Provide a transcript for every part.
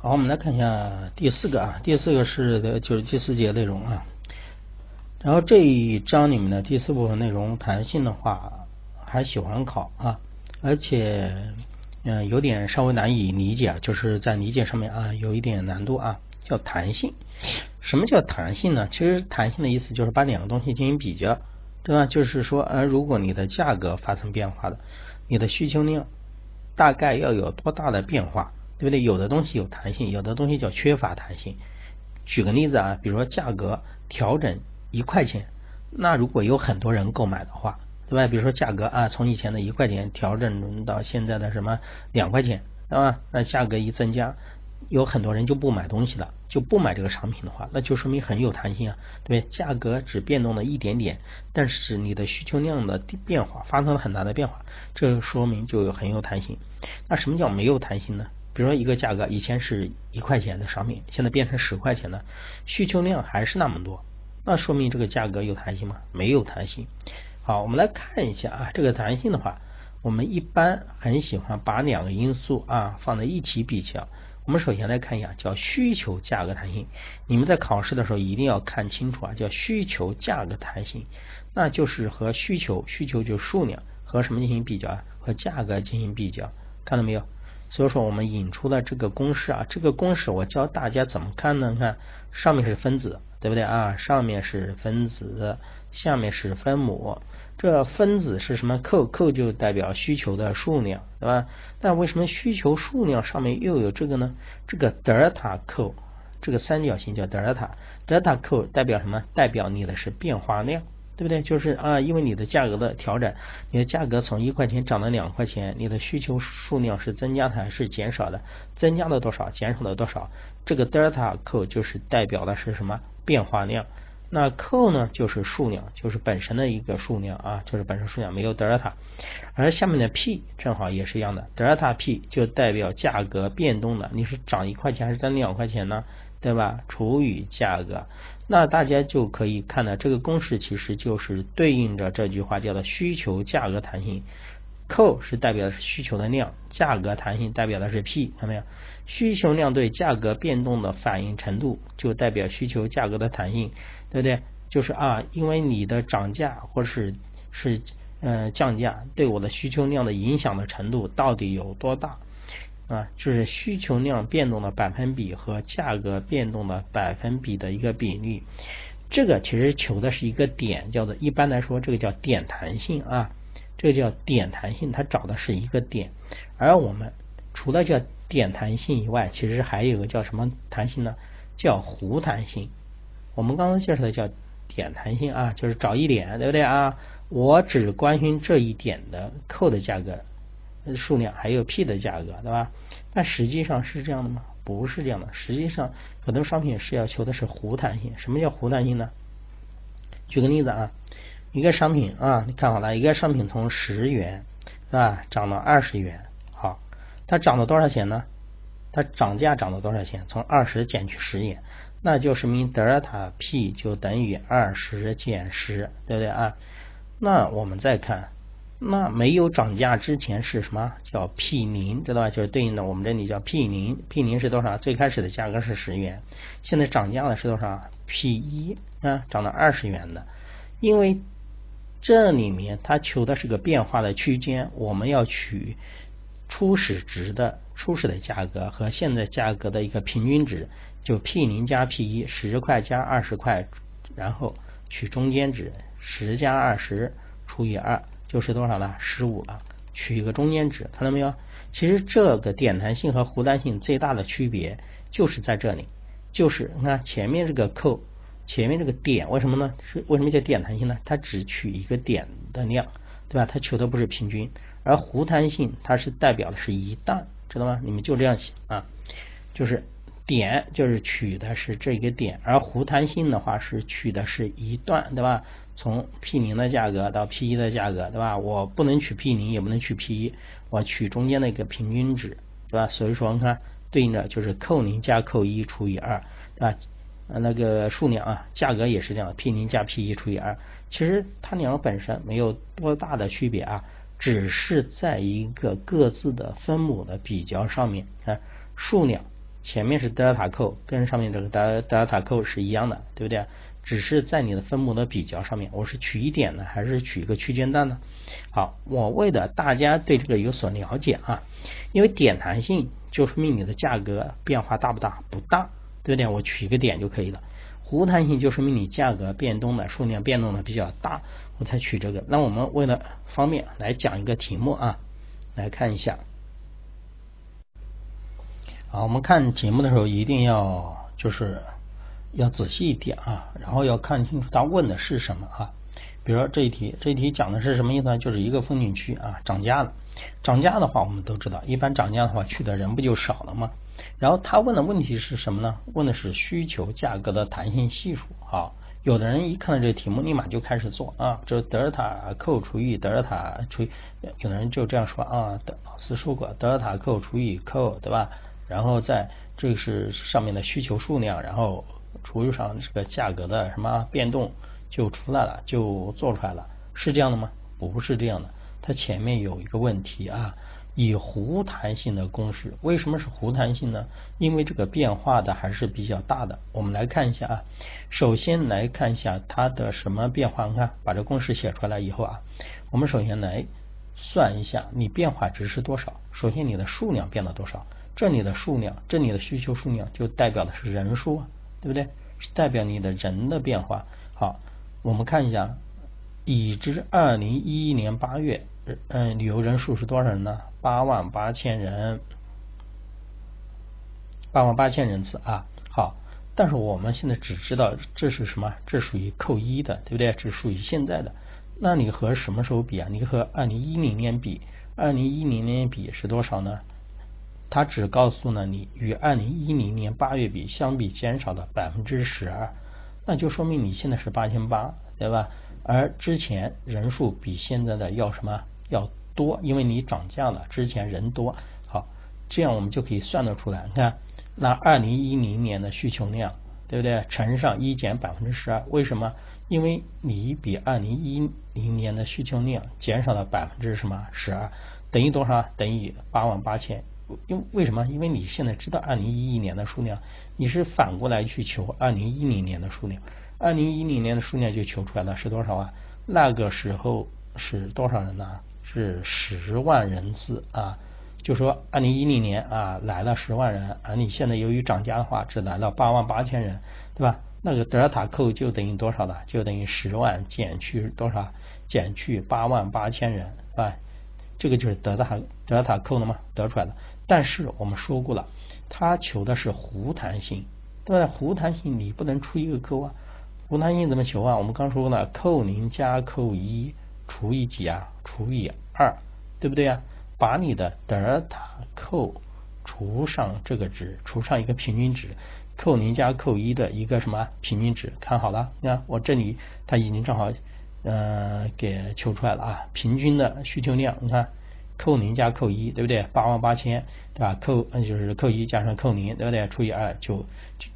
好，我们来看一下第四个啊，第四个是的就是第四节内容啊。然后这一章里面的第四部分内容，弹性的话还喜欢考啊，而且嗯有点稍微难以理解，就是在理解上面啊有一点难度啊。叫弹性，什么叫弹性呢？其实弹性的意思就是把两个东西进行比较，对吧？就是说，呃，如果你的价格发生变化的，你的需求量大概要有多大的变化，对不对？有的东西有弹性，有的东西叫缺乏弹性。举个例子啊，比如说价格调整一块钱，那如果有很多人购买的话，对吧？比如说价格啊，从以前的一块钱调整到现在的什么两块钱，对吧？那价格一增加。有很多人就不买东西了，就不买这个商品的话，那就说明很有弹性啊，对对？价格只变动了一点点，但是你的需求量的变化发生了很大的变化，这说明就有很有弹性。那什么叫没有弹性呢？比如说一个价格以前是一块钱的商品，现在变成十块钱了，需求量还是那么多，那说明这个价格有弹性吗？没有弹性。好，我们来看一下啊，这个弹性的话，我们一般很喜欢把两个因素啊放在一起比较。我们首先来看一下，叫需求价格弹性。你们在考试的时候一定要看清楚啊，叫需求价格弹性，那就是和需求，需求就数量，和什么进行比较啊？和价格进行比较，看到没有？所以说我们引出了这个公式啊，这个公式我教大家怎么看呢？你看上面是分子，对不对啊？上面是分子，下面是分母。这分子是什么？q，q 就代表需求的数量，对吧？但为什么需求数量上面又有这个呢？这个德尔塔 q，这个三角形叫德尔塔，德尔塔 q 代表什么？代表你的是变化量。对不对？就是啊，因为你的价格的调整，你的价格从一块钱涨到两块钱，你的需求数量是增加的还是减少的？增加了多少？减少了多少？这个德尔塔 Q 就是代表的是什么变化量？那 Q 呢，就是数量，就是本身的一个数量啊，就是本身数量没有德尔塔。而下面的 P 正好也是一样的，德尔塔 P 就代表价格变动的，你是涨一块钱还是涨两块钱呢？对吧？除以价格，那大家就可以看到这个公式其实就是对应着这句话叫做需求价格弹性。Q 是代表的是需求的量，价格弹性代表的是 P，看到没有？需求量对价格变动的反应程度就代表需求价格的弹性，对不对？就是啊，因为你的涨价或是是呃降价对我的需求量的影响的程度到底有多大？啊，就是需求量变动的百分比和价格变动的百分比的一个比例。这个其实求的是一个点，叫做一般来说这个叫点弹性啊，这个叫点弹性，它找的是一个点。而我们除了叫点弹性以外，其实还有个叫什么弹性呢？叫弧弹性。我们刚刚介绍的叫点弹性啊，就是找一点，对不对啊？我只关心这一点的扣的价格。数量还有 P 的价格，对吧？但实际上是这样的吗？不是这样的。实际上，很多商品是要求的是弧弹性。什么叫弧弹性呢？举个例子啊，一个商品啊，你看好了，一个商品从十元是吧，涨到二十元，好，它涨了多少钱呢？它涨价涨了多少钱？从二十减去十元，那就说明德尔塔 P 就等于二十减十，对不对啊？那我们再看。那没有涨价之前是什么叫 P 零，知道吧？就是对应的我们这里叫 P 零，P 零是多少？最开始的价格是十元，现在涨价的是多少？P 一啊，涨到二十元的。因为这里面它求的是个变化的区间，我们要取初始值的初始的价格和现在价格的一个平均值，就 P 零加 P 一，十块加二十块，然后取中间值，十加二十除以二。就是多少了？十五了。取一个中间值，看到没有？其实这个点弹性和弧弹性最大的区别就是在这里，就是你看前面这个扣，前面这个点，为什么呢？是为什么叫点弹性呢？它只取一个点的量，对吧？它求的不是平均，而弧弹性它是代表的是一段，知道吗？你们就这样写啊，就是。点就是取的是这个点，而弧弹性的话是取的是一段，对吧？从 P 零的价格到 P 一的价格，对吧？我不能取 P 零，也不能取 P 一，我取中间的一个平均值，对吧？所以说你看对应的就是扣零加扣一除以二，对吧？呃那个数量啊，价格也是这样，P 零加 P 一除以二，其实它两个本身没有多大的区别啊，只是在一个各自的分母的比较上面，看数量。前面是德尔塔扣，跟上面这个德德尔塔扣是一样的，对不对？只是在你的分母的比较上面，我是取一点呢，还是取一个区间段呢？好，我为了大家对这个有所了解啊，因为点弹性就说明你的价格变化大不大？不大，对不对？我取一个点就可以了。弧弹性就说明你价格变动的数量变动的比较大，我才取这个。那我们为了方便来讲一个题目啊，来看一下。好，我们看题目的时候一定要就是。要仔细一点啊，然后要看清楚他问的是什么啊。比如说这一题，这一题讲的是什么意思呢？就是一个风景区啊涨价了，涨价的话我们都知道，一般涨价的话去的人不就少了吗？然后他问的问题是什么呢？问的是需求价格的弹性系数。好，有的人一看到这个题目，立马就开始做啊，这德尔塔扣除以德尔塔除，有的人就这样说啊，老师说过德尔塔扣除以扣，对吧？然后在这个是上面的需求数量，然后。除以上这个价格的什么变动就出来了，就做出来了，是这样的吗？不是这样的，它前面有一个问题啊，以弧弹性的公式，为什么是弧弹性呢？因为这个变化的还是比较大的。我们来看一下啊，首先来看一下它的什么变化？你看，把这公式写出来以后啊，我们首先来算一下你变化值是多少。首先你的数量变了多少？这里的数量，这里的需求数量就代表的是人数。对不对？是代表你的人的变化。好，我们看一下，已知二零一一年八月，嗯，旅游人数是多少人呢？八万八千人，八万八千人次啊。好，但是我们现在只知道这是什么？这属于扣一的，对不对？这属于现在的。那你和什么时候比啊？你和二零一零年比，二零一零年比是多少呢？它只告诉了你与二零一零年八月比相比减少的百分之十二，那就说明你现在是八千八，对吧？而之前人数比现在的要什么要多，因为你涨价了，之前人多。好，这样我们就可以算得出来。你看，那二零一零年的需求量，对不对？乘上一减百分之十二，为什么？因为你比二零一零年的需求量减少了百分之什么十二，等于多少？等于八万八千。因为什么？因为你现在知道二零一一年的数量，你是反过来去求二零一零年的数量，二零一零年的数量就求出来了是多少啊？那个时候是多少人呢？是十万人次啊。就说二零一零年啊来了十万人，而你现在由于涨价的话，只来了八万八千人，对吧？那个德尔塔扣就等于多少了？就等于十万减去多少？减去八万八千人，是吧？这个就是德尔塔德尔塔扣了吗？得出来的。但是我们说过了，它求的是弧弹性，对吧？弧弹性你不能出一个扣啊，弧弹性怎么求啊？我们刚说过了，扣零加扣一除以几啊？除以二，对不对啊？把你的德尔塔扣除上这个值，除上一个平均值，扣零加扣一的一个什么平均值？看好了，你看我这里它已经正好呃给求出来了啊，平均的需求量，你看。扣零加扣一，对不对？八万八千，对吧？扣嗯就是扣一加上扣零，对不对？除以二，九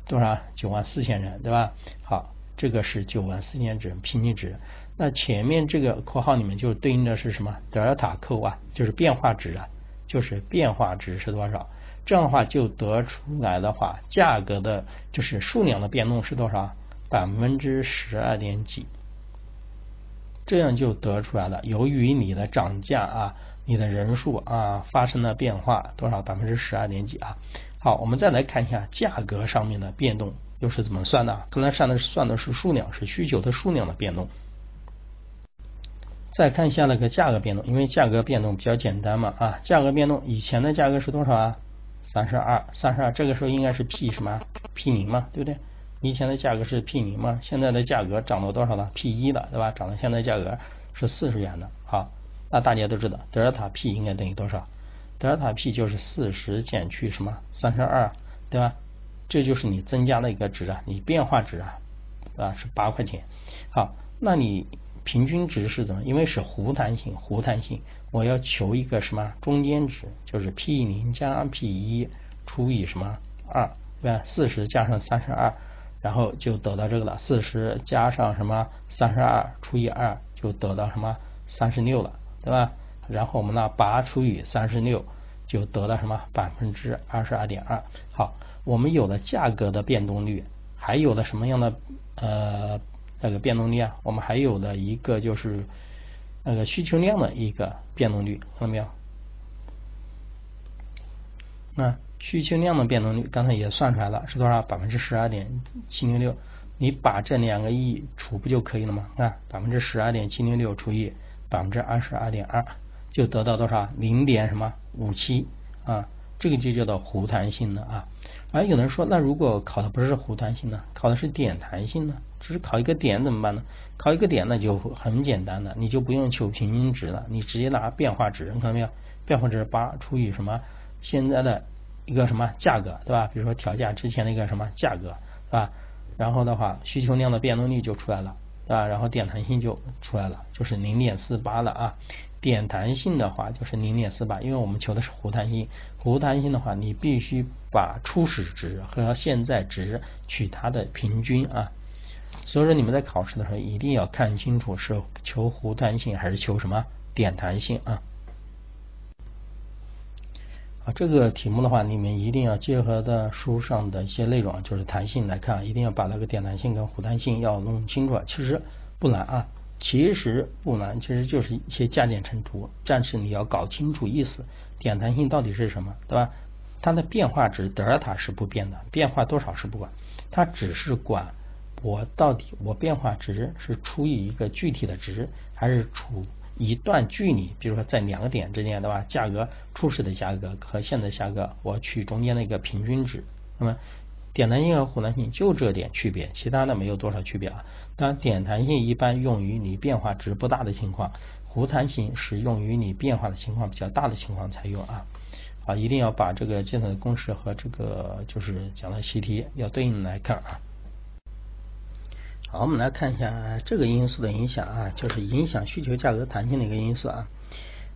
多少？九万四千人，对吧？好，这个是九万四千人平均值。那前面这个括号里面就对应的是什么？德尔塔扣啊，就是变化值啊，就是变化值是多少？这样的话就得出来的话，价格的就是数量的变动是多少？百分之十二点几。这样就得出来了。由于你的涨价啊。你的人数啊发生了变化多少百分之十二点几啊？好，我们再来看一下价格上面的变动又是怎么算的？刚才算的是算的是数量，是需求的数量的变动。再看一下那个价格变动，因为价格变动比较简单嘛啊，价格变动以前的价格是多少啊？三十二，三十二，这个时候应该是 P 什么？P 零嘛，对不对？以前的价格是 P 零嘛，现在的价格涨到多少了？P 一了，对吧？涨到现在价格是四十元的，那大家都知道德尔塔 P 应该等于多少？德尔塔 P 就是四十减去什么三十二，对吧？这就是你增加的一个值啊，你变化值啊，啊是八块钱。好，那你平均值是怎么？因为是弧弹性，弧弹性，我要求一个什么中间值？就是 P 零加 P 一除以什么二，对吧？四十加上三十二，然后就得到这个了。四十加上什么三十二除以二，就得到什么三十六了。对吧？然后我们呢，八除以三十六就得到什么百分之二十二点二。好，我们有了价格的变动率，还有了什么样的呃那个变动率啊？我们还有的一个就是那个需求量的一个变动率，看到没有？那需求量的变动率刚才也算出来了，是多少？百分之十二点七零六。你把这两个一除不就可以了吗？看百分之十二点七零六除以百分之二十二点二，就得到多少？零点什么五七啊？这个就叫做弧弹性的啊。而有人说，那如果考的不是弧弹性呢，考的是点弹性呢？只是考一个点怎么办呢？考一个点那就很简单的，你就不用求平均值了，你直接拿变化值，你看到没有？变化值八除以什么？现在的一个什么价格，对吧？比如说调价之前的一个什么价格，是吧？然后的话，需求量的变动率就出来了，啊？然后点弹性就出来了，就是零点四八了啊。点弹性的话就是零点四八，因为我们求的是弧弹性。弧弹性的话，你必须把初始值和现在值取它的平均啊。所以说你们在考试的时候一定要看清楚是求弧弹性还是求什么点弹性啊。啊，这个题目的话，你们一定要结合的书上的一些内容，就是弹性来看，一定要把那个点弹性跟弧弹性要弄清楚。其实不难啊，其实不难，其实就是一些加减乘除，但是你要搞清楚意思，点弹性到底是什么，对吧？它的变化值德尔塔是不变的，变化多少是不管，它只是管我到底我变化值是除以一个具体的值，还是除。一段距离，比如说在两个点之间，对吧？价格初始的价格和现在价格，我取中间的一个平均值。那么点弹性和弧弹性就这点区别，其他的没有多少区别啊。当然，点弹性一般用于你变化值不大的情况，弧弹性是用于你变化的情况比较大的情况才用啊。啊，一定要把这个计算的公式和这个就是讲的习题要对应来看啊。好，我们来看一下这个因素的影响啊，就是影响需求价格弹性的一个因素啊。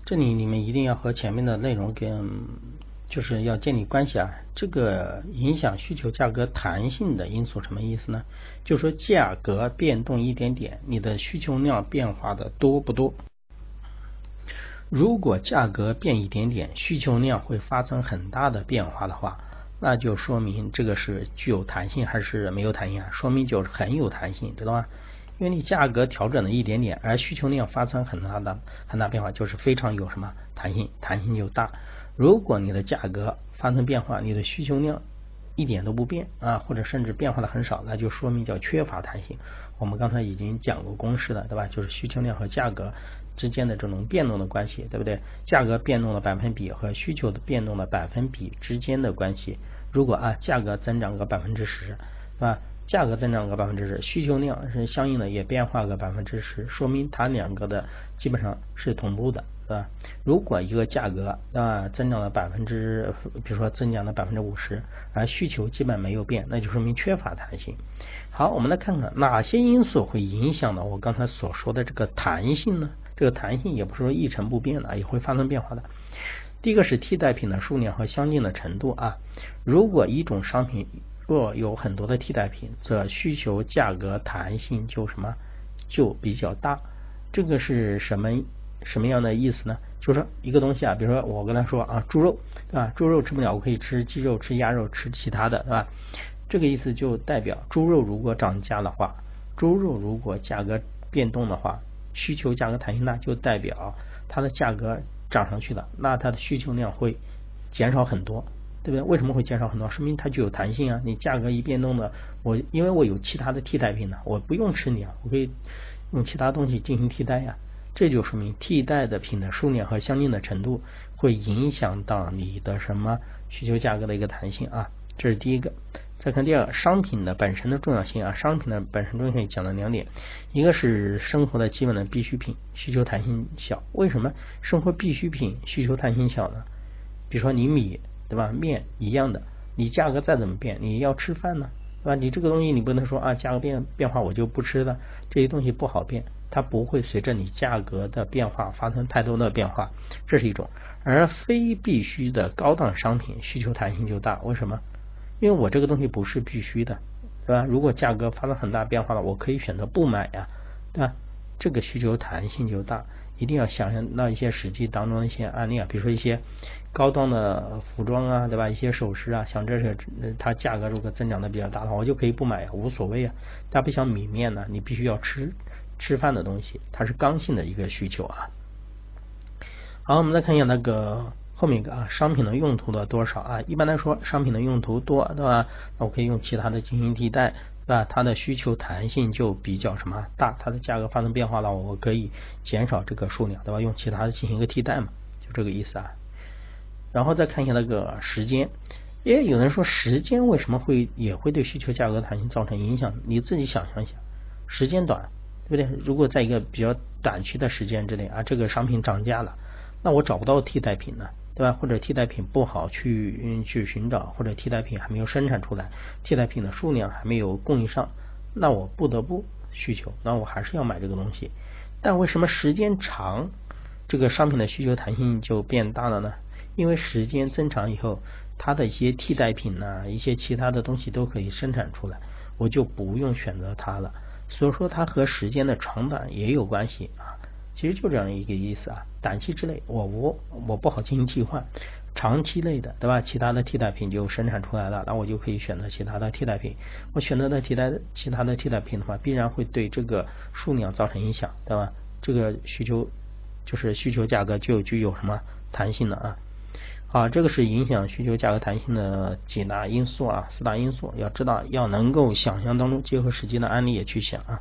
这里你们一定要和前面的内容跟就是要建立关系啊。这个影响需求价格弹性的因素什么意思呢？就说价格变动一点点，你的需求量变化的多不多？如果价格变一点点，需求量会发生很大的变化的话。那就说明这个是具有弹性还是没有弹性啊？说明就是很有弹性，知道吗？因为你价格调整了一点点，而需求量发生很大的很大变化，就是非常有什么弹性，弹性就大。如果你的价格发生变化，你的需求量一点都不变啊，或者甚至变化的很少，那就说明叫缺乏弹性。我们刚才已经讲过公式了，对吧？就是需求量和价格之间的这种变动的关系，对不对？价格变动的百分比和需求的变动的百分比之间的关系。如果啊价格增长个百分之十，是吧？价格增长个百分之十，需求量是相应的也变化个百分之十，说明它两个的基本上是同步的，是吧？如果一个价格啊增长了百分之，比如说增长了百分之五十，而需求基本没有变，那就说明缺乏弹性。好，我们来看看哪些因素会影响到我刚才所说的这个弹性呢？这个弹性也不是说一成不变的，也会发生变化的。第一个是替代品的数量和相近的程度啊。如果一种商品若有很多的替代品，则需求价格弹性就什么就比较大。这个是什么什么样的意思呢？就是说一个东西啊，比如说我跟他说啊，猪肉对吧？猪肉吃不了，我可以吃鸡肉、吃鸭肉、吃其他的，对吧？这个意思就代表猪肉如果涨价的话，猪肉如果价格变动的话，需求价格弹性大，就代表它的价格。涨上去了，那它的需求量会减少很多，对不对？为什么会减少很多？说明它具有弹性啊！你价格一变动的，我因为我有其他的替代品呢，我不用吃你啊，我可以用其他东西进行替代呀。这就说明替代的品的数量和相应的程度会影响到你的什么需求价格的一个弹性啊。这是第一个。再看第二个，商品的本身的重要性啊，商品的本身重要性讲了两点，一个是生活的基本的必需品，需求弹性小。为什么生活必需品需求弹性小呢？比如说你米对吧，面一样的，你价格再怎么变，你要吃饭呢，对吧？你这个东西你不能说啊，价格变变化我就不吃了，这些东西不好变，它不会随着你价格的变化发生太多的变化，这是一种。而非必须的高档商品需求弹性就大，为什么？因为我这个东西不是必须的，对吧？如果价格发生很大变化了，我可以选择不买呀，对吧？这个需求弹性就大。一定要想象到一些实际当中的一些案例啊，比如说一些高端的服装啊，对吧？一些首饰啊，像这些它价格如果增长的比较大的话，我就可以不买呀，无所谓啊。它不像米面呢，你必须要吃吃饭的东西，它是刚性的一个需求啊。好，我们再看一下那个后面一个啊，商品的用途的多少啊？一般来说，商品的用途多，对吧？那我可以用其他的进行替代。那它的需求弹性就比较什么大，它的价格发生变化了，我可以减少这个数量，对吧？用其他的进行一个替代嘛，就这个意思啊。然后再看一下那个时间，诶，有人说时间为什么会也会对需求价格弹性造成影响？你自己想象一下，时间短，对不对？如果在一个比较短期的时间之内啊，这个商品涨价了，那我找不到替代品呢？对吧？或者替代品不好去去寻找，或者替代品还没有生产出来，替代品的数量还没有供应上，那我不得不需求，那我还是要买这个东西。但为什么时间长，这个商品的需求弹性就变大了呢？因为时间增长以后，它的一些替代品呢，一些其他的东西都可以生产出来，我就不用选择它了。所以说，它和时间的长短也有关系啊。其实就这样一个意思啊，短期之内我我我不好进行替换，长期内的对吧？其他的替代品就生产出来了，那我就可以选择其他的替代品。我选择的替代其他的替代品的话，必然会对这个数量造成影响，对吧？这个需求就是需求价格就具有什么弹性了啊？啊，这个是影响需求价格弹性的几大因素啊，四大因素要知道，要能够想象当中结合实际的案例也去想啊。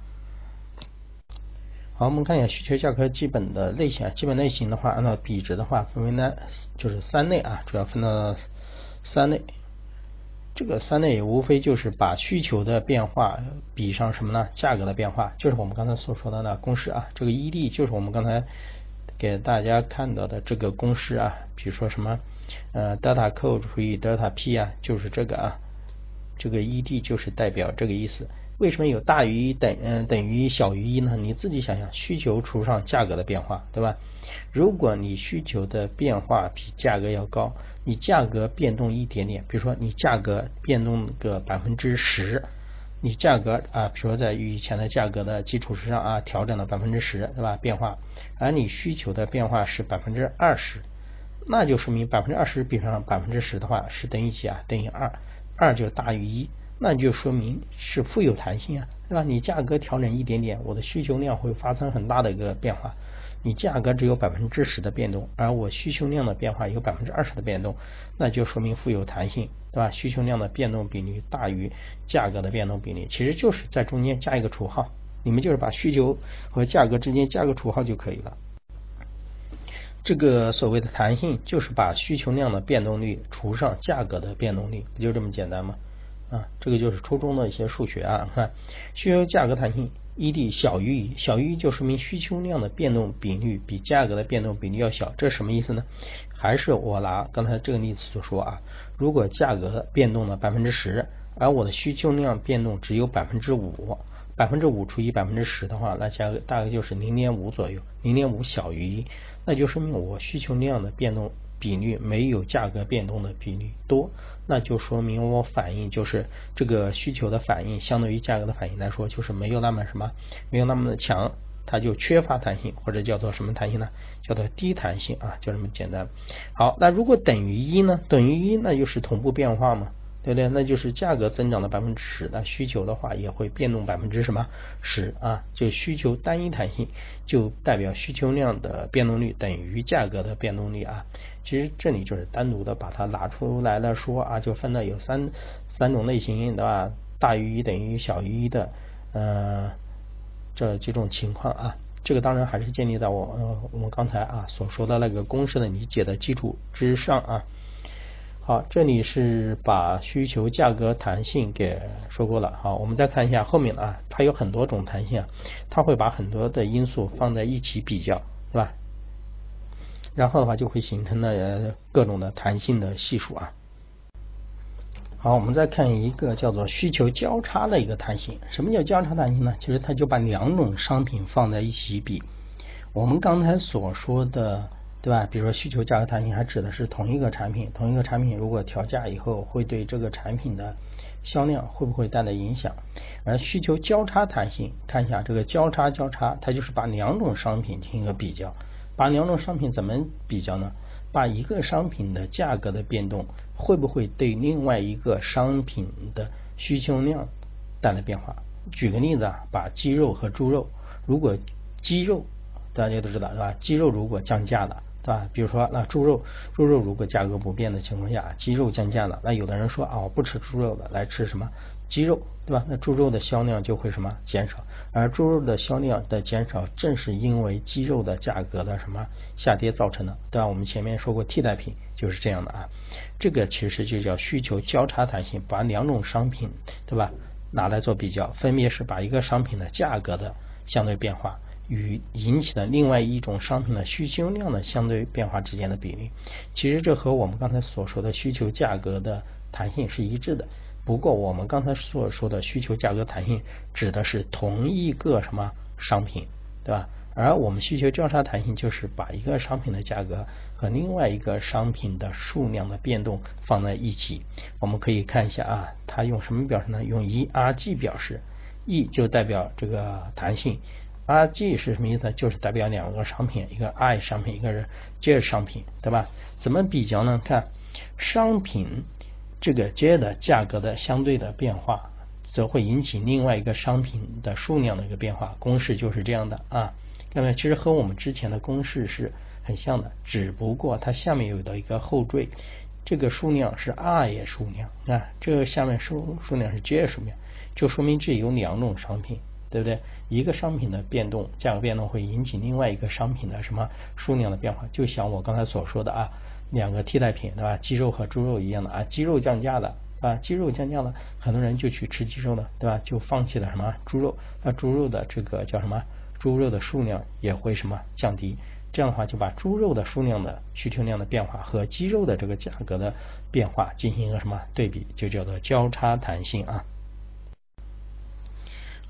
好，我们看一下需求价格基本的类型啊，基本类型的话，按照比值的话，分为呢就是三类啊，主要分到三类。这个三类无非就是把需求的变化比上什么呢？价格的变化，就是我们刚才所说的那公式啊。这个 ED 就是我们刚才给大家看到的这个公式啊。比如说什么呃德尔塔 Q 除以德尔塔 P 啊，就是这个啊。这个 ED 就是代表这个意思。为什么有大于等嗯等于小于一呢？你自己想想，需求除上价格的变化，对吧？如果你需求的变化比价格要高，你价格变动一点点，比如说你价格变动个百分之十，你价格啊，比如说在以前的价格的基础之上啊，调整了百分之十，对吧？变化，而你需求的变化是百分之二十，那就说明百分之二十比上百分之十的话是等于几啊？等于二，二就大于一。那就说明是富有弹性啊，对吧？你价格调整一点点，我的需求量会发生很大的一个变化。你价格只有百分之十的变动，而我需求量的变化有百分之二十的变动，那就说明富有弹性，对吧？需求量的变动比率大于价格的变动比例，其实就是在中间加一个除号，你们就是把需求和价格之间加个除号就可以了。这个所谓的弹性，就是把需求量的变动率除上价格的变动率，不就这么简单吗？啊，这个就是初中的一些数学啊，看需求价格弹性 ED 小于一，小于一就说明需求量的变动比率比价格的变动比率要小，这什么意思呢？还是我拿刚才这个例子所说啊，如果价格变动了百分之十，而我的需求量变动只有百分之五，百分之五除以百分之十的话，那价格大概就是零点五左右，零点五小于一，那就说明我需求量的变动。比率没有价格变动的比率多，那就说明我反应就是这个需求的反应，相对于价格的反应来说，就是没有那么什么，没有那么的强，它就缺乏弹性，或者叫做什么弹性呢？叫做低弹性啊，就这么简单。好，那如果等于一呢？等于一，那就是同步变化嘛。对不对？那就是价格增长了百分之十，那需求的话也会变动百分之什么十啊？就需求单一弹性，就代表需求量的变动率等于价格的变动率啊。其实这里就是单独的把它拿出来了说啊，就分了有三三种类型，对吧？大于一等于一小于一的，呃，这几种情况啊。这个当然还是建立在我呃我们刚才啊所说的那个公式的理解的基础之上啊。好，这里是把需求价格弹性给说过了。好，我们再看一下后面啊，它有很多种弹性啊，它会把很多的因素放在一起比较，对吧？然后的话就会形成了各种的弹性的系数啊。好，我们再看一个叫做需求交叉的一个弹性。什么叫交叉弹性呢？其实它就把两种商品放在一起比。我们刚才所说的。对吧？比如说需求价格弹性还指的是同一个产品，同一个产品如果调价以后，会对这个产品的销量会不会带来影响？而需求交叉弹性，看一下这个交叉交叉，它就是把两种商品进行一个比较，把两种商品怎么比较呢？把一个商品的价格的变动会不会对另外一个商品的需求量带来变化？举个例子啊，把鸡肉和猪肉，如果鸡肉大家都知道是吧？鸡肉如果降价了，对吧？比如说那猪肉，猪肉如果价格不变的情况下，鸡肉降价了，那有的人说啊，我不吃猪肉了，来吃什么鸡肉，对吧？那猪肉的销量就会什么减少，而猪肉的销量的减少，正是因为鸡肉的价格的什么下跌造成的，对吧？我们前面说过替代品就是这样的啊，这个其实就叫需求交叉弹性，把两种商品，对吧？拿来做比较，分别是把一个商品的价格的相对变化与引起的另外一种商品的需求量的相对变化之间的比例。其实这和我们刚才所说的需求价格的弹性是一致的。不过我们刚才所说的需求价格弹性指的是同一个什么商品，对吧？而我们需求交叉弹性就是把一个商品的价格和另外一个商品的数量的变动放在一起。我们可以看一下啊，它用什么表示呢？用 ERG 表示，E 就代表这个弹性，RG 是什么意思？就是代表两个商品，一个 I 商品，一个是 J 商品，对吧？怎么比较呢？看商品这个 J 的价格的相对的变化，则会引起另外一个商品的数量的一个变化。公式就是这样的啊。那么其实和我们之前的公式是很像的，只不过它下面有的一个后缀，这个数量是 I 数量啊，这个下面数数量是 J 数量，就说明这有两种商品，对不对？一个商品的变动，价格变动会引起另外一个商品的什么数量的变化？就像我刚才所说的啊，两个替代品对吧？鸡肉和猪肉一样的啊，鸡肉降价了啊，鸡肉降价了，很多人就去吃鸡肉了，对吧？就放弃了什么猪肉？那猪肉的这个叫什么？猪肉的数量也会什么降低？这样的话就把猪肉的数量的需求量的变化和鸡肉的这个价格的变化进行一个什么对比，就叫做交叉弹性啊。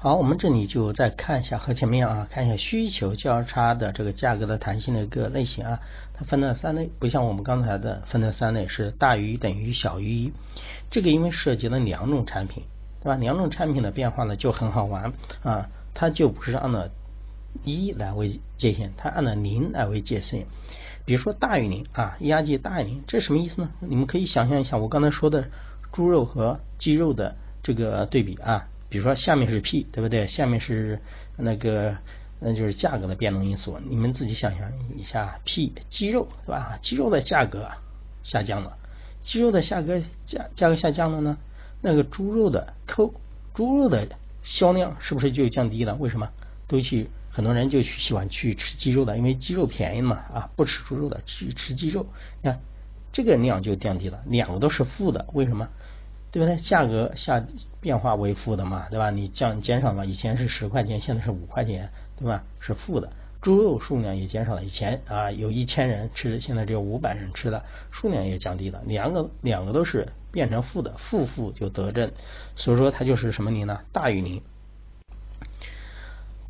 好，我们这里就再看一下和前面啊，看一下需求交叉的这个价格的弹性的一个类型啊，它分了三类，不像我们刚才的分了三类是大于等于小于一，这个因为涉及了两种产品，对吧？两种产品的变化呢就很好玩啊，它就不是按照。一来为界限，它按照零来为界限。比如说大于零啊，压计大于零，这什么意思呢？你们可以想象一下，我刚才说的猪肉和鸡肉的这个对比啊。比如说下面是 P，对不对？下面是那个那就是价格的变动因素。你们自己想象一下，P 鸡肉对吧？鸡肉的价格下降了，鸡肉的价格价价格下降了呢？那个猪肉的扣猪肉的销量是不是就降低了？为什么？都去。很多人就去喜欢去吃鸡肉的，因为鸡肉便宜嘛啊，不吃猪肉的去吃鸡肉，你看这个量就降低了，两个都是负的，为什么？对不对？价格下变化为负的嘛，对吧？你降减少嘛，以前是十块钱，现在是五块钱，对吧？是负的。猪肉数量也减少了，以前啊有一千人吃，现在只有五百人吃了，数量也降低了，两个两个都是变成负的，负负就得正，所以说它就是什么零呢？大于零。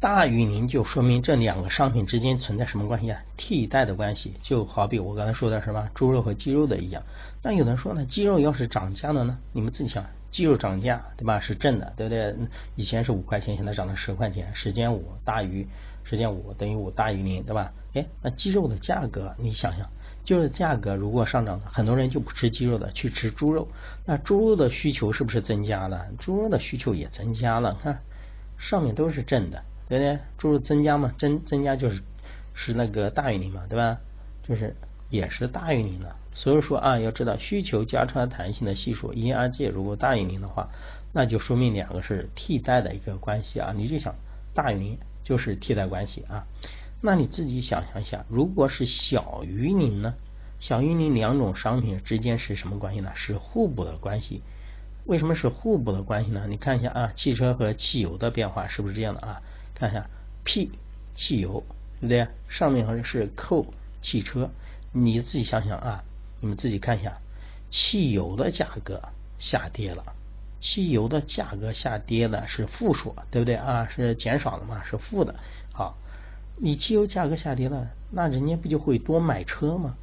大于零就说明这两个商品之间存在什么关系啊？替代的关系，就好比我刚才说的什么猪肉和鸡肉的一样。那有人说呢，鸡肉要是涨价了呢？你们自己想，鸡肉涨价对吧？是正的，对不对？以前是五块钱，现在涨到十块钱，十减五大于十减五等于五大于零，对吧？哎，那鸡肉的价格你想想，就是价格如果上涨了，很多人就不吃鸡肉的，去吃猪肉，那猪肉的需求是不是增加了？猪肉的需求也增加了，看上面都是正的。对不对？注入增加嘛，增增加就是是那个大于零嘛，对吧？就是也是大于零的。所以说啊，要知道需求交叉弹性的系数 ERG 如果大于零的话，那就说明两个是替代的一个关系啊。你就想大于零就是替代关系啊。那你自己想象一下，如果是小于零呢？小于零两种商品之间是什么关系呢？是互补的关系。为什么是互补的关系呢？你看一下啊，汽车和汽油的变化是不是这样的啊？看一下 P 汽油对不对？上面好像是 Q 汽车，你自己想想啊，你们自己看一下，汽油的价格下跌了，汽油的价格下跌的是负数，对不对啊？是减少了嘛？是负的。好，你汽油价格下跌了，那人家不就会多买车吗？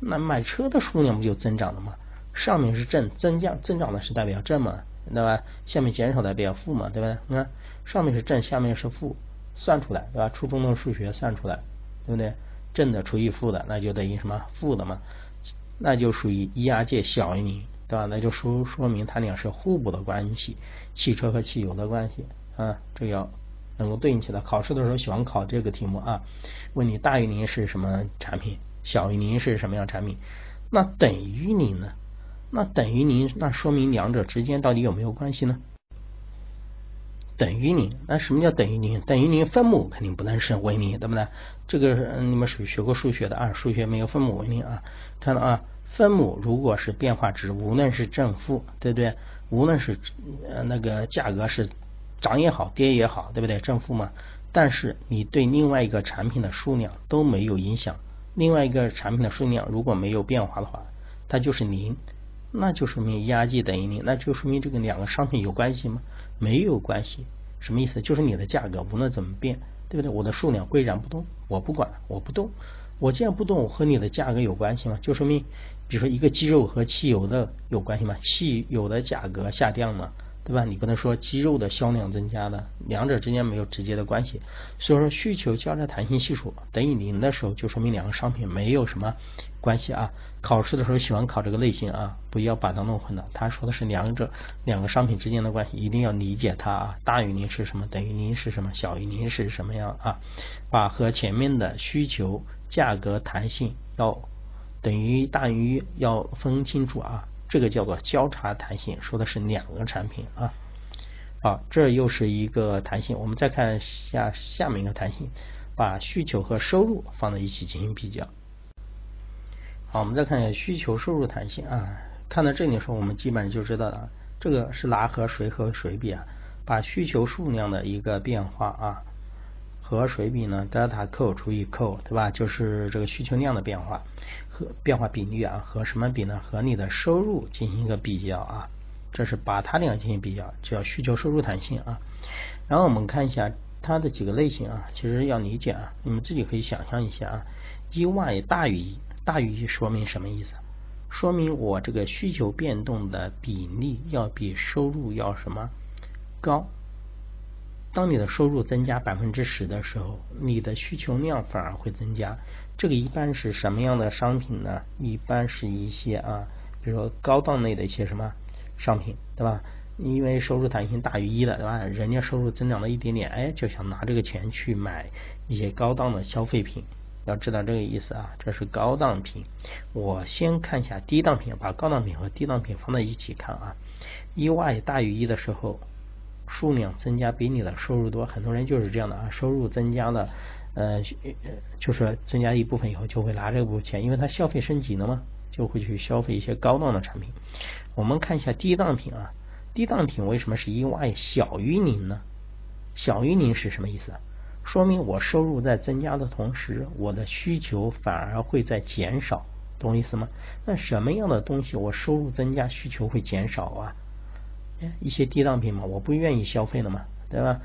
那买车的数量不就增长了吗？上面是正增加增长的是代表正嘛，对吧？下面减少的比较负嘛，对吧？你看上面是正，下面是负，算出来对吧？初中的数学算出来，对不对？正的除以负的，那就等于什么？负的嘛，那就属于 E R 界小于零，对吧？那就说说明它俩是互补的关系，汽车和汽油的关系啊，这要能够对应起来。考试的时候喜欢考这个题目啊，问你大于零是什么产品，小于零是什么样产品？那等于零呢？那等于零，那说明两者之间到底有没有关系呢？等于零，那什么叫等于零？等于零分母肯定不能是为零，对不对？这个你们是学过数学的啊，数学没有分母为零啊。看到啊，分母如果是变化值，无论是正负，对不对？无论是呃那个价格是涨也好，跌也好，对不对？正负嘛。但是你对另外一个产品的数量都没有影响，另外一个产品的数量如果没有变化的话，它就是零。那就说明压计等于零，那就说明这个两个商品有关系吗？没有关系，什么意思？就是你的价格无论怎么变，对不对？我的数量岿然不动，我不管，我不动。我既然不动，和你的价格有关系吗？就说明，比如说一个鸡肉和汽油的有关系吗？汽油的价格下降了。对吧？你不能说肌肉的销量增加的，两者之间没有直接的关系。所以说需求交叉弹性系数等于零的时候，就说明两个商品没有什么关系啊。考试的时候喜欢考这个类型啊，不要把它弄混了。他说的是两者两个商品之间的关系，一定要理解它啊。大于零是什么？等于零是什么？小于零是什么样啊？把和前面的需求价格弹性要等于大于要分清楚啊。这个叫做交叉弹性，说的是两个产品啊。好，这又是一个弹性。我们再看下下面一个弹性，把需求和收入放在一起进行比较。好，我们再看一下需求收入弹性啊。看到这里的时候，我们基本上就知道了，这个是拿和谁和谁比啊？把需求数量的一个变化啊。和谁比呢？德尔塔 Q 除以 Q，对吧？就是这个需求量的变化和变化比率啊。和什么比呢？和你的收入进行一个比较啊。这是把它两个进行比较，叫需求收入弹性啊。然后我们看一下它的几个类型啊。其实要理解啊，你们自己可以想象一下啊。一 y 大于一，大于一说明什么意思？说明我这个需求变动的比例要比收入要什么高？当你的收入增加百分之十的时候，你的需求量反而会增加。这个一般是什么样的商品呢？一般是一些啊，比如说高档类的一些什么商品，对吧？因为收入弹性大于一的，对吧？人家收入增长了一点点，哎，就想拿这个钱去买一些高档的消费品。要知道这个意思啊，这是高档品。我先看一下低档品，把高档品和低档品放在一起看啊。一 y 大于一的时候。数量增加比你的收入多，很多人就是这样的啊，收入增加了，呃，就是增加一部分以后就会拿这部分钱，因为他消费升级了嘛，就会去消费一些高档的产品。我们看一下低档品啊，低档品为什么是 EY 小于零呢？小于零是什么意思？说明我收入在增加的同时，我的需求反而会在减少，懂我意思吗？那什么样的东西我收入增加，需求会减少啊？一些低档品嘛，我不愿意消费了嘛，对吧？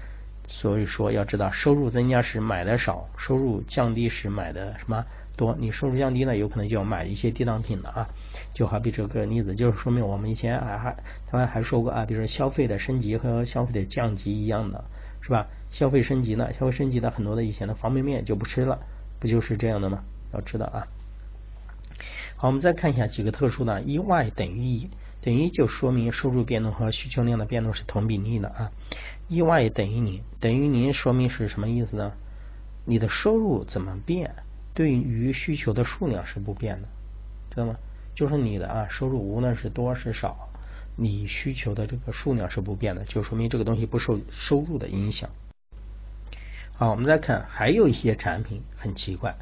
所以说要知道，收入增加时买的少，收入降低时买的什么多？你收入降低了，有可能就要买一些低档品了啊。就好比这个例子，就是说明我们以前还还他们还说过啊，比如说消费的升级和消费的降级一样的，是吧？消费升级呢，消费升级的很多的以前的方便面就不吃了，不就是这样的吗？要知道啊。好，我们再看一下几个特殊的一 Y 等于一。等于就说明收入变动和需求量的变动是同比例的啊，E Y 等于零，等于零说明是什么意思呢？你的收入怎么变，对于需求的数量是不变的，知道吗？就是你的啊收入无论是多是少，你需求的这个数量是不变的，就说明这个东西不受收入的影响。好，我们再看还有一些产品很奇怪，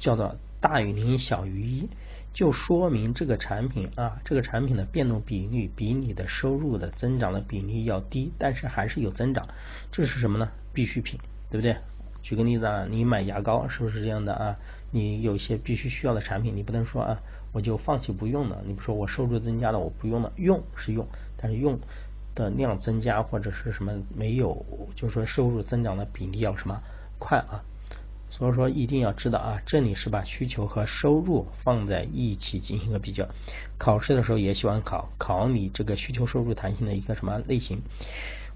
叫做大于零小于一。就说明这个产品啊，这个产品的变动比率比你的收入的增长的比例要低，但是还是有增长。这是什么呢？必需品，对不对？举个例子啊，你买牙膏是不是这样的啊？你有些必须需要的产品，你不能说啊，我就放弃不用了。你不说我收入增加了，我不用了，用是用，但是用的量增加或者是什么没有，就是说收入增长的比例要什么快啊？所以说一定要知道啊，这里是把需求和收入放在一起进行一个比较。考试的时候也喜欢考考你这个需求收入弹性的一个什么类型。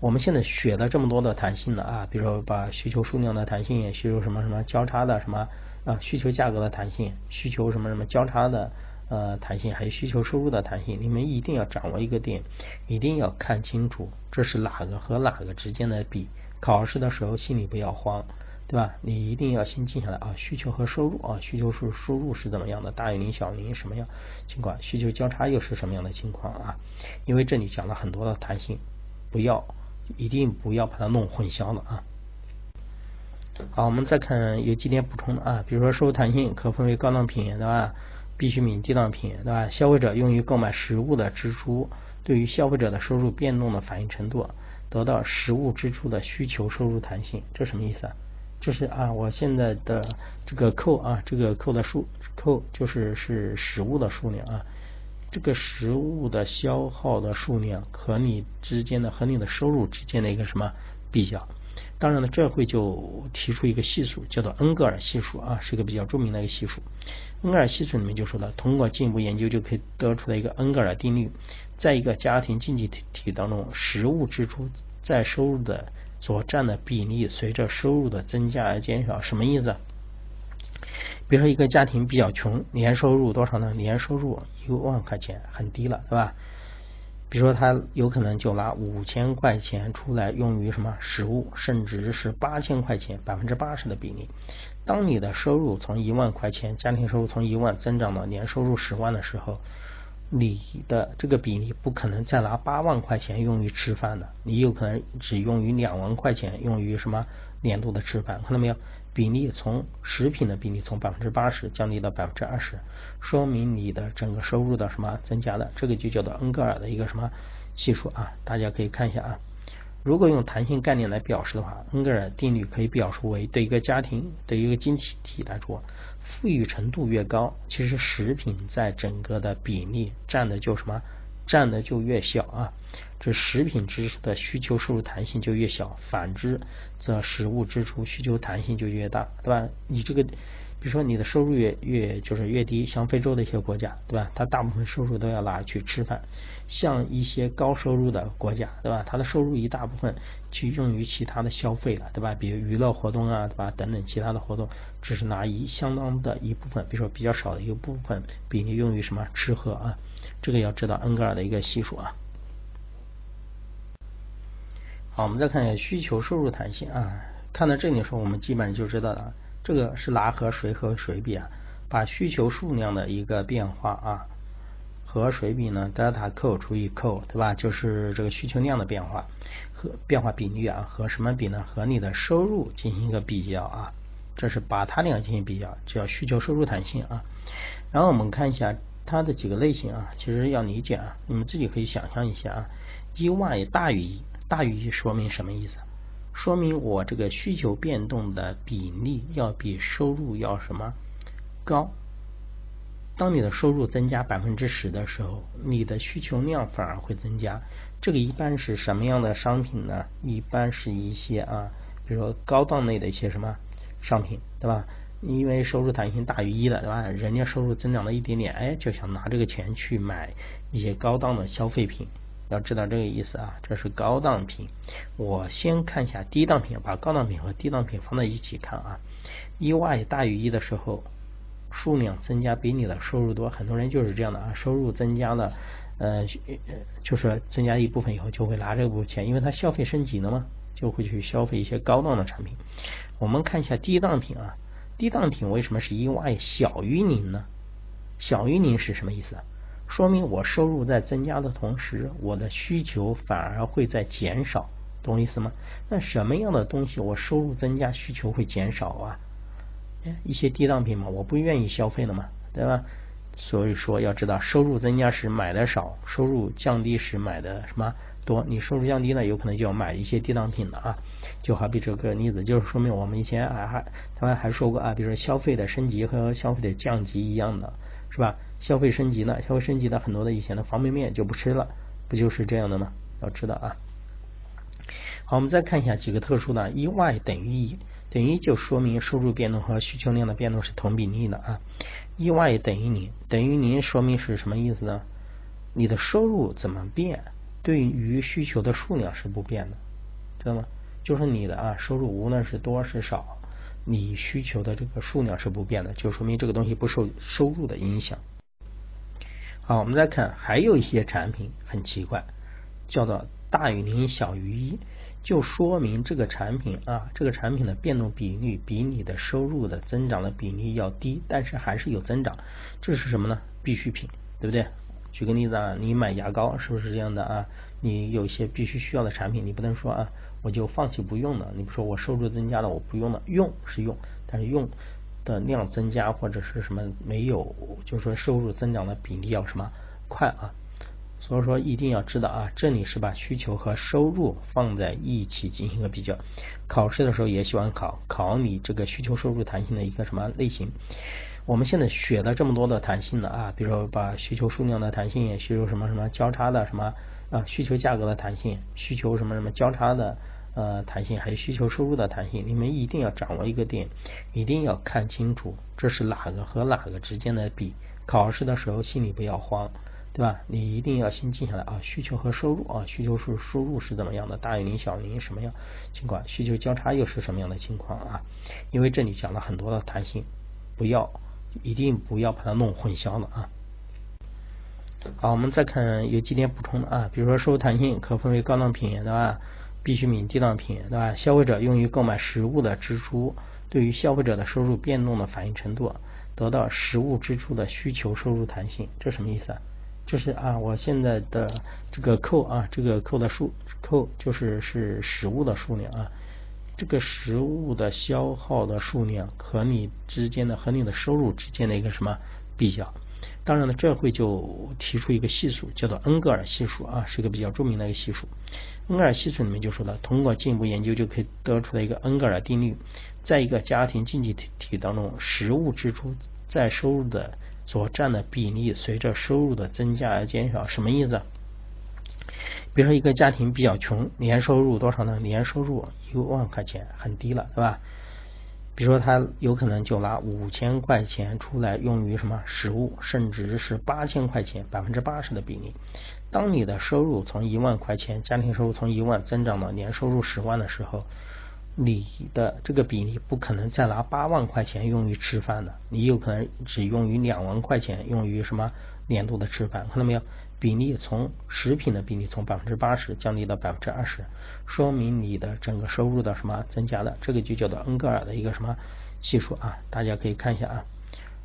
我们现在学了这么多的弹性的啊，比如说把需求数量的弹性，需求什么什么交叉的什么啊，需求价格的弹性，需求什么什么交叉的呃弹性，还有需求收入的弹性，你们一定要掌握一个点，一定要看清楚这是哪个和哪个之间的比。考试的时候心里不要慌，对吧？你一定要先记下来啊，需求和收入啊，需求是收入是怎么样的，大于零小于零什么样情况？需求交叉又是什么样的情况啊？因为这里讲了很多的弹性，不要。一定不要把它弄混淆了啊！好，我们再看有几点补充的啊，比如说收入弹性可分为高档品对吧？必需品、低档品对吧？消费者用于购买实物的支出，对于消费者的收入变动的反应程度，得到实物支出的需求收入弹性，这什么意思啊？就是啊，我现在的这个扣啊，这个扣的数扣就是是食物的数量啊。这个食物的消耗的数量和你之间的和你的收入之间的一个什么比较？当然了，这会就提出一个系数，叫做恩格尔系数啊，是一个比较著名的一个系数。恩格尔系数里面就说了，通过进一步研究就可以得出来一个恩格尔定律，在一个家庭经济体体当中，食物支出在收入的所占的比例随着收入的增加而减少。什么意思？比如说一个家庭比较穷，年收入多少呢？年收入一万块钱，很低了，对吧？比如说他有可能就拿五千块钱出来用于什么食物，甚至是八千块钱，百分之八十的比例。当你的收入从一万块钱，家庭收入从一万增长到年收入十万的时候，你的这个比例不可能再拿八万块钱用于吃饭的，你有可能只用于两万块钱用于什么年度的吃饭，看到没有？比例从食品的比例从百分之八十降低到百分之二十，说明你的整个收入的什么增加的，这个就叫做恩格尔的一个什么系数啊？大家可以看一下啊。如果用弹性概念来表示的话，恩格尔定律可以表述为：对一个家庭、对一个经济体来说，富裕程度越高，其实食品在整个的比例占的就什么？占的就越小啊，这食品支出的需求收入弹性就越小，反之则食物支出需求弹性就越大，对吧？你这个，比如说你的收入越越就是越低，像非洲的一些国家，对吧？它大部分收入都要拿去吃饭，像一些高收入的国家，对吧？它的收入一大部分去用于其他的消费了，对吧？比如娱乐活动啊，对吧？等等其他的活动，只是拿一相当的一部分，比如说比较少的一个部分比例用于什么吃喝啊。这个要知道恩格尔的一个系数啊。好，我们再看一下需求收入弹性啊。看到这里的时候，我们基本上就知道了，这个是拿和谁和谁比啊？把需求数量的一个变化啊和谁比呢？delta Q 除以 Q 对吧？就是这个需求量的变化和变化比率啊和什么比呢？和你的收入进行一个比较啊。这是把它两个进行比较，叫需求收入弹性啊。然后我们看一下。它的几个类型啊，其实要理解啊，你们自己可以想象一下啊，一万大于一，大于一说明什么意思？说明我这个需求变动的比例要比收入要什么高？当你的收入增加百分之十的时候，你的需求量反而会增加。这个一般是什么样的商品呢？一般是一些啊，比如说高档类的一些什么商品，对吧？因为收入弹性大于一的，对吧？人家收入增长了一点点，哎，就想拿这个钱去买一些高档的消费品。要知道这个意思啊，这是高档品。我先看一下低档品，把高档品和低档品放在一起看啊。一 y 大于一的时候，数量增加比你的收入多，很多人就是这样的啊。收入增加了，呃，就是增加一部分以后，就会拿这部分钱，因为他消费升级了嘛，就会去消费一些高档的产品。我们看一下低档品啊。低档品为什么是 EY 小于零呢？小于零是什么意思？说明我收入在增加的同时，我的需求反而会在减少，懂我意思吗？那什么样的东西我收入增加，需求会减少啊？一些低档品嘛，我不愿意消费了嘛，对吧？所以说要知道，收入增加时买的少，收入降低时买的什么？多，你收入降低呢，有可能就要买一些低档品了啊。就好比这个例子，就是说明我们以前还还他们还说过啊，比如说消费的升级和消费的降级一样的，是吧？消费升级呢，消费升级的很多的以前的方便面就不吃了，不就是这样的吗？要知道啊。好，我们再看一下几个特殊的，EY 等于一，等于就说明收入变动和需求量的变动是同比例的啊。EY 等于零，等于零说明是什么意思呢？你的收入怎么变，对于需求的数量是不变的，知道吗？就是你的啊收入无论是多是少，你需求的这个数量是不变的，就说明这个东西不受收入的影响。好，我们再看，还有一些产品很奇怪，叫做大于零小于一。就说明这个产品啊，这个产品的变动比率比你的收入的增长的比例要低，但是还是有增长。这是什么呢？必需品，对不对？举个例子啊，你买牙膏是不是这样的啊？你有一些必须需要的产品，你不能说啊，我就放弃不用了。你不说我收入增加了，我不用了，用是用，但是用的量增加或者是什么没有，就是说收入增长的比例要什么快啊？所以说一定要知道啊，这里是把需求和收入放在一起进行一个比较。考试的时候也喜欢考考你这个需求收入弹性的一个什么类型。我们现在学了这么多的弹性的啊，比如说把需求数量的弹性，需求什么什么交叉的什么啊，需求价格的弹性，需求什么什么交叉的呃弹性，还有需求收入的弹性，你们一定要掌握一个点，一定要看清楚这是哪个和哪个之间的比。考试的时候心里不要慌。对吧？你一定要先记下来啊，需求和收入啊，需求是收入是怎么样的？大于零小于零什么样情况？需求交叉又是什么样的情况啊？因为这里讲了很多的弹性，不要一定不要把它弄混淆了啊。好，我们再看有几点补充的啊，比如说收入弹性可分为高档品对吧？必需品、低档品对吧？消费者用于购买实物的支出，对于消费者的收入变动的反应程度，得到实物支出的需求收入弹性，这什么意思啊？这是啊，我现在的这个扣啊，这个扣的数扣就是是实物的数量啊，这个实物的消耗的数量和你之间的和你的收入之间的一个什么比较？当然了，这会就提出一个系数，叫做恩格尔系数啊，是一个比较著名的一个系数。恩格尔系数里面就说了，通过进一步研究就可以得出来一个恩格尔定律，在一个家庭经济体当中，实物支出在收入的。所占的比例随着收入的增加而减少，什么意思？比如说一个家庭比较穷，年收入多少呢？年收入一万块钱，很低了，对吧？比如说他有可能就拿五千块钱出来用于什么食物，甚至是八千块钱，百分之八十的比例。当你的收入从一万块钱，家庭收入从一万增长到年收入十万的时候。你的这个比例不可能再拿八万块钱用于吃饭的，你有可能只用于两万块钱用于什么年度的吃饭，看到没有？比例从食品的比例从百分之八十降低到百分之二十，说明你的整个收入的什么增加了？这个就叫做恩格尔的一个什么系数啊？大家可以看一下啊。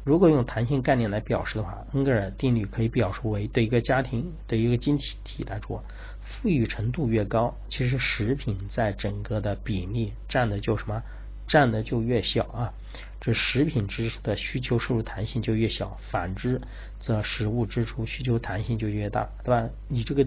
如果用弹性概念来表示的话，恩格尔定律可以表述为：对一个家庭、对一个经济体来说，富裕程度越高，其实食品在整个的比例占的就什么，占的就越小啊。这食品支出的需求收入弹性就越小，反之则食物支出需求弹性就越大，对吧？你这个。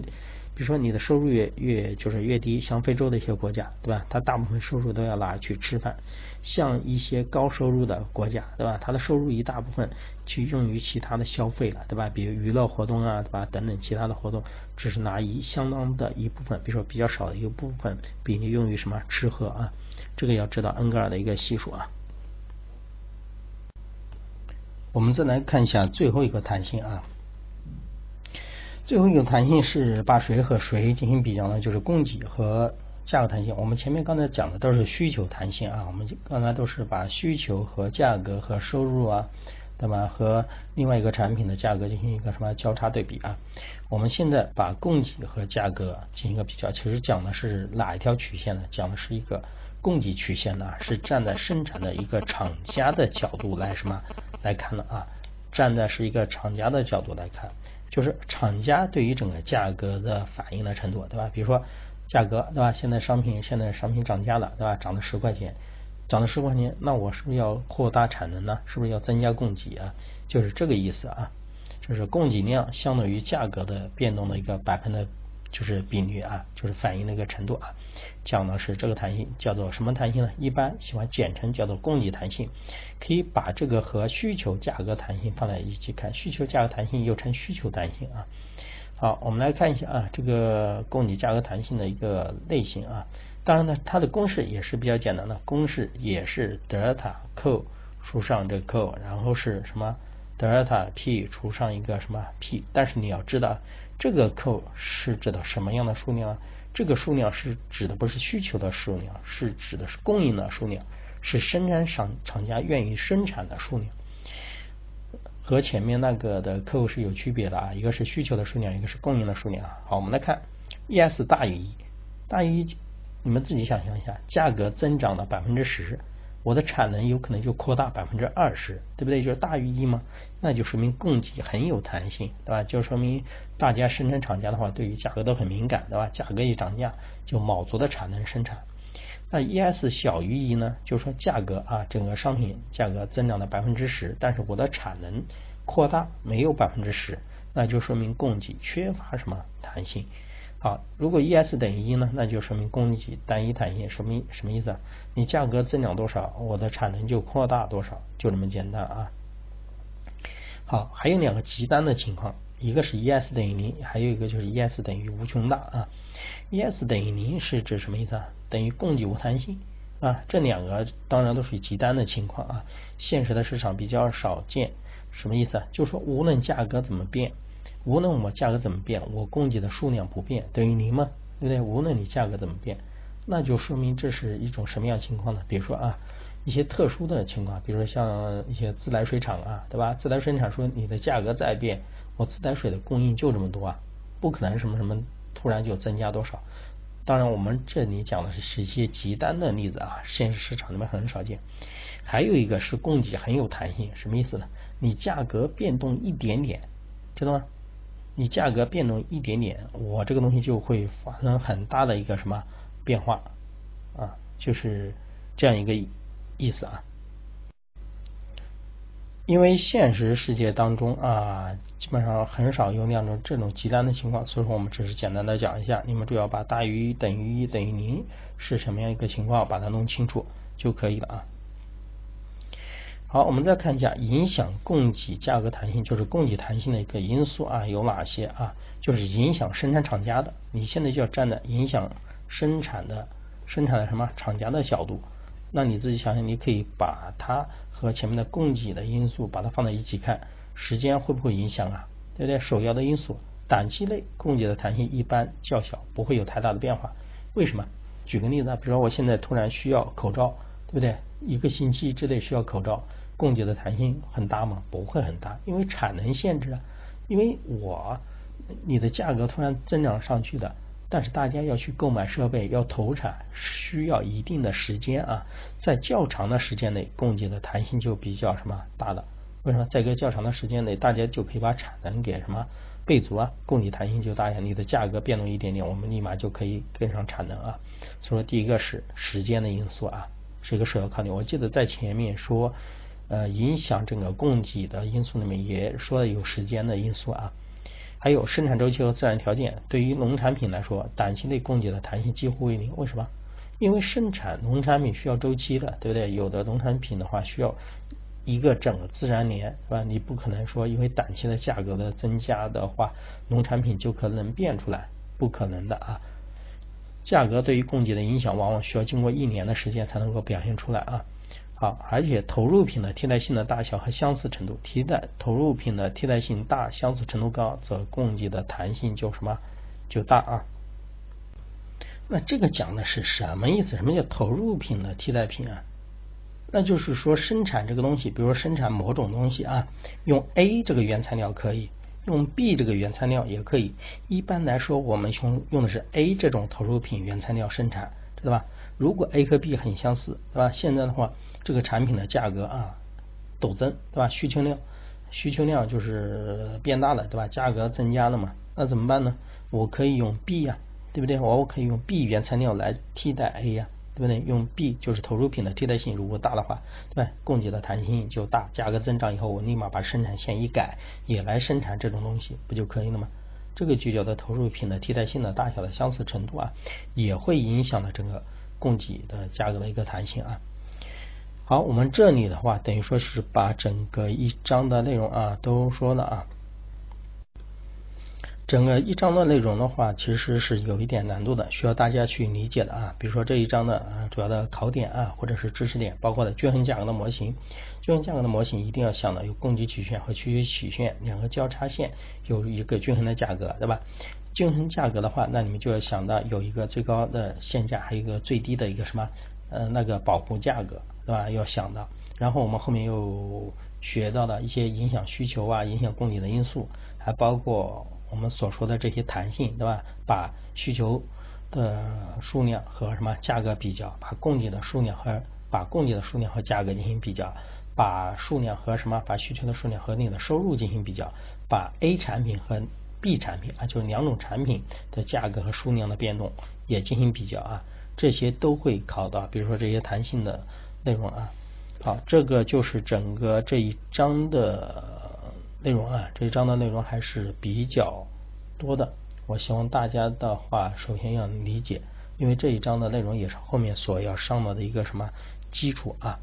比如说你的收入越越就是越低，像非洲的一些国家，对吧？它大部分收入都要拿去吃饭。像一些高收入的国家，对吧？它的收入一大部分去用于其他的消费了，对吧？比如娱乐活动啊，对吧？等等其他的活动，只是拿一相当的一部分，比如说比较少的一个部分，比例用于什么吃喝啊？这个要知道恩格尔的一个系数啊。我们再来看一下最后一个弹性啊。最后一个弹性是把谁和谁进行比较呢？就是供给和价格弹性。我们前面刚才讲的都是需求弹性啊，我们刚才都是把需求和价格和收入啊，对吧？和另外一个产品的价格进行一个什么交叉对比啊？我们现在把供给和价格进行一个比较，其实讲的是哪一条曲线呢？讲的是一个供给曲线呢，是站在生产的一个厂家的角度来什么来看的啊？站在是一个厂家的角度来看。就是厂家对于整个价格的反应的程度，对吧？比如说价格，对吧？现在商品现在商品涨价了，对吧？涨了十块钱，涨了十块钱，那我是不是要扩大产能呢？是不是要增加供给啊？就是这个意思啊，就是供给量相当于价格的变动的一个百分的。就是比率啊，就是反应的一个程度啊，讲的是这个弹性叫做什么弹性呢？一般喜欢简称叫做供给弹性，可以把这个和需求价格弹性放在一起看，需求价格弹性又称需求弹性啊。好，我们来看一下啊，这个供给价格弹性的一个类型啊。当然呢，它的公式也是比较简单的，公式也是德尔塔 Q 除上这个 Q，然后是什么德尔塔 P 除上一个什么 P。但是你要知道，这个 Q 是指的什么样的数量？这个数量是指的不是需求的数量，是指的是供应的数量，是生产厂厂家愿意生产的数量。和前面那个的客户是有区别的啊，一个是需求的数量，一个是供应的数量。好，我们来看，ES 大于一，大于一，你们自己想象一下，价格增长了百分之十，我的产能有可能就扩大百分之二十，对不对？就是大于一吗？那就说明供给很有弹性，对吧？就说明大家生产厂家的话，对于价格都很敏感，对吧？价格一涨价，就卯足的产能生产。那 ES 小于一呢？就是说价格啊，整个商品价格增长了百分之十，但是我的产能扩大没有百分之十，那就说明供给缺乏什么弹性。好，如果 ES 等于一呢，那就说明供给单一弹性。什么什么意思啊？你价格增长多少，我的产能就扩大多少，就这么简单啊。好，还有两个极端的情况。一个是 ES 等于零，还有一个就是 ES 等于无穷大啊。ES 等于零是指什么意思啊？等于供给无弹性啊。这两个当然都属于极端的情况啊，现实的市场比较少见。什么意思啊？就是说无论价格怎么变，无论我价格怎么变，我供给的数量不变，等于零嘛，对不对？无论你价格怎么变，那就说明这是一种什么样情况呢？比如说啊。一些特殊的情况，比如说像一些自来水厂啊，对吧？自来水厂说你的价格再变，我自来水的供应就这么多啊，不可能什么什么突然就增加多少。当然，我们这里讲的是是一些极端的例子啊，现实市场里面很少见。还有一个是供给很有弹性，什么意思呢？你价格变动一点点，知道吗？你价格变动一点点，我这个东西就会发生很大的一个什么变化啊？就是这样一个。意思啊，因为现实世界当中啊，基本上很少有两种这种极端的情况，所以说我们只是简单的讲一下，你们主要把大于等于一等于零是什么样一个情况，把它弄清楚就可以了啊。好，我们再看一下影响供给价格弹性，就是供给弹性的一个因素啊，有哪些啊？就是影响生产厂家的，你现在就要站在影响生产的生产的什么厂家的角度。那你自己想想，你可以把它和前面的供给的因素把它放在一起看，时间会不会影响啊？对不对？首要的因素，短期内供给的弹性一般较小，不会有太大的变化。为什么？举个例子啊，比如说我现在突然需要口罩，对不对？一个星期之内需要口罩，供给的弹性很大吗？不会很大，因为产能限制啊。因为我你的价格突然增长上去的。但是大家要去购买设备，要投产，需要一定的时间啊，在较长的时间内，供给的弹性就比较什么大的？为什么？在一个较长的时间内，大家就可以把产能给什么备足啊，供给弹性就大呀。你的价格变动一点点，我们立马就可以跟上产能啊。所以说，第一个是时间的因素啊，是一个首要考虑。我记得在前面说，呃，影响整个供给的因素里面也说了有时间的因素啊。还有生产周期和自然条件，对于农产品来说，短期内供给的弹性几乎为零。为什么？因为生产农产品需要周期的，对不对？有的农产品的话需要一个整个自然年，是吧？你不可能说因为短期的价格的增加的话，农产品就可能变出来，不可能的啊。价格对于供给的影响，往往需要经过一年的时间才能够表现出来啊。好，而且投入品的替代性的大小和相似程度，替代投入品的替代性大、相似程度高，则供给的弹性就什么就大啊。那这个讲的是什么意思？什么叫投入品的替代品啊？那就是说生产这个东西，比如说生产某种东西啊，用 A 这个原材料可以，用 B 这个原材料也可以。一般来说，我们用用的是 A 这种投入品原材料生产，知道吧？如果 A 和 B 很相似，对吧？现在的话。这个产品的价格啊陡增，对吧？需求量需求量就是变大了，对吧？价格增加了嘛？那怎么办呢？我可以用 B 呀，对不对？我可以用 B 原材料来替代 A 呀，对不对？用 B 就是投入品的替代性如果大的话，对吧？供给的弹性就大，价格增长以后，我立马把生产线一改，也来生产这种东西，不就可以了吗？这个就叫做投入品的替代性的大小的相似程度啊，也会影响了整个供给的价格的一个弹性啊。好，我们这里的话，等于说是把整个一章的内容啊都说了啊。整个一章的内容的话，其实是有一点难度的，需要大家去理解的啊。比如说这一章的啊主要的考点啊，或者是知识点，包括了均衡价格的模型。均衡价格的模型一定要想到有供给曲线和需求曲线两个交叉线，有一个均衡的价格，对吧？均衡价格的话，那你们就要想到有一个最高的限价，还有一个最低的一个什么呃那个保护价格，对吧？要想到。然后我们后面又学到了一些影响需求啊、影响供给的因素，还包括。我们所说的这些弹性，对吧？把需求的数量和什么价格比较，把供给的数量和把供给的数量和价格进行比较，把数量和什么把需求的数量和你的收入进行比较，把 A 产品和 B 产品啊，就是两种产品的价格和数量的变动也进行比较啊，这些都会考到，比如说这些弹性的内容啊。好，这个就是整个这一章的。内容啊，这一章的内容还是比较多的。我希望大家的话，首先要理解，因为这一章的内容也是后面所要上到的一个什么基础啊。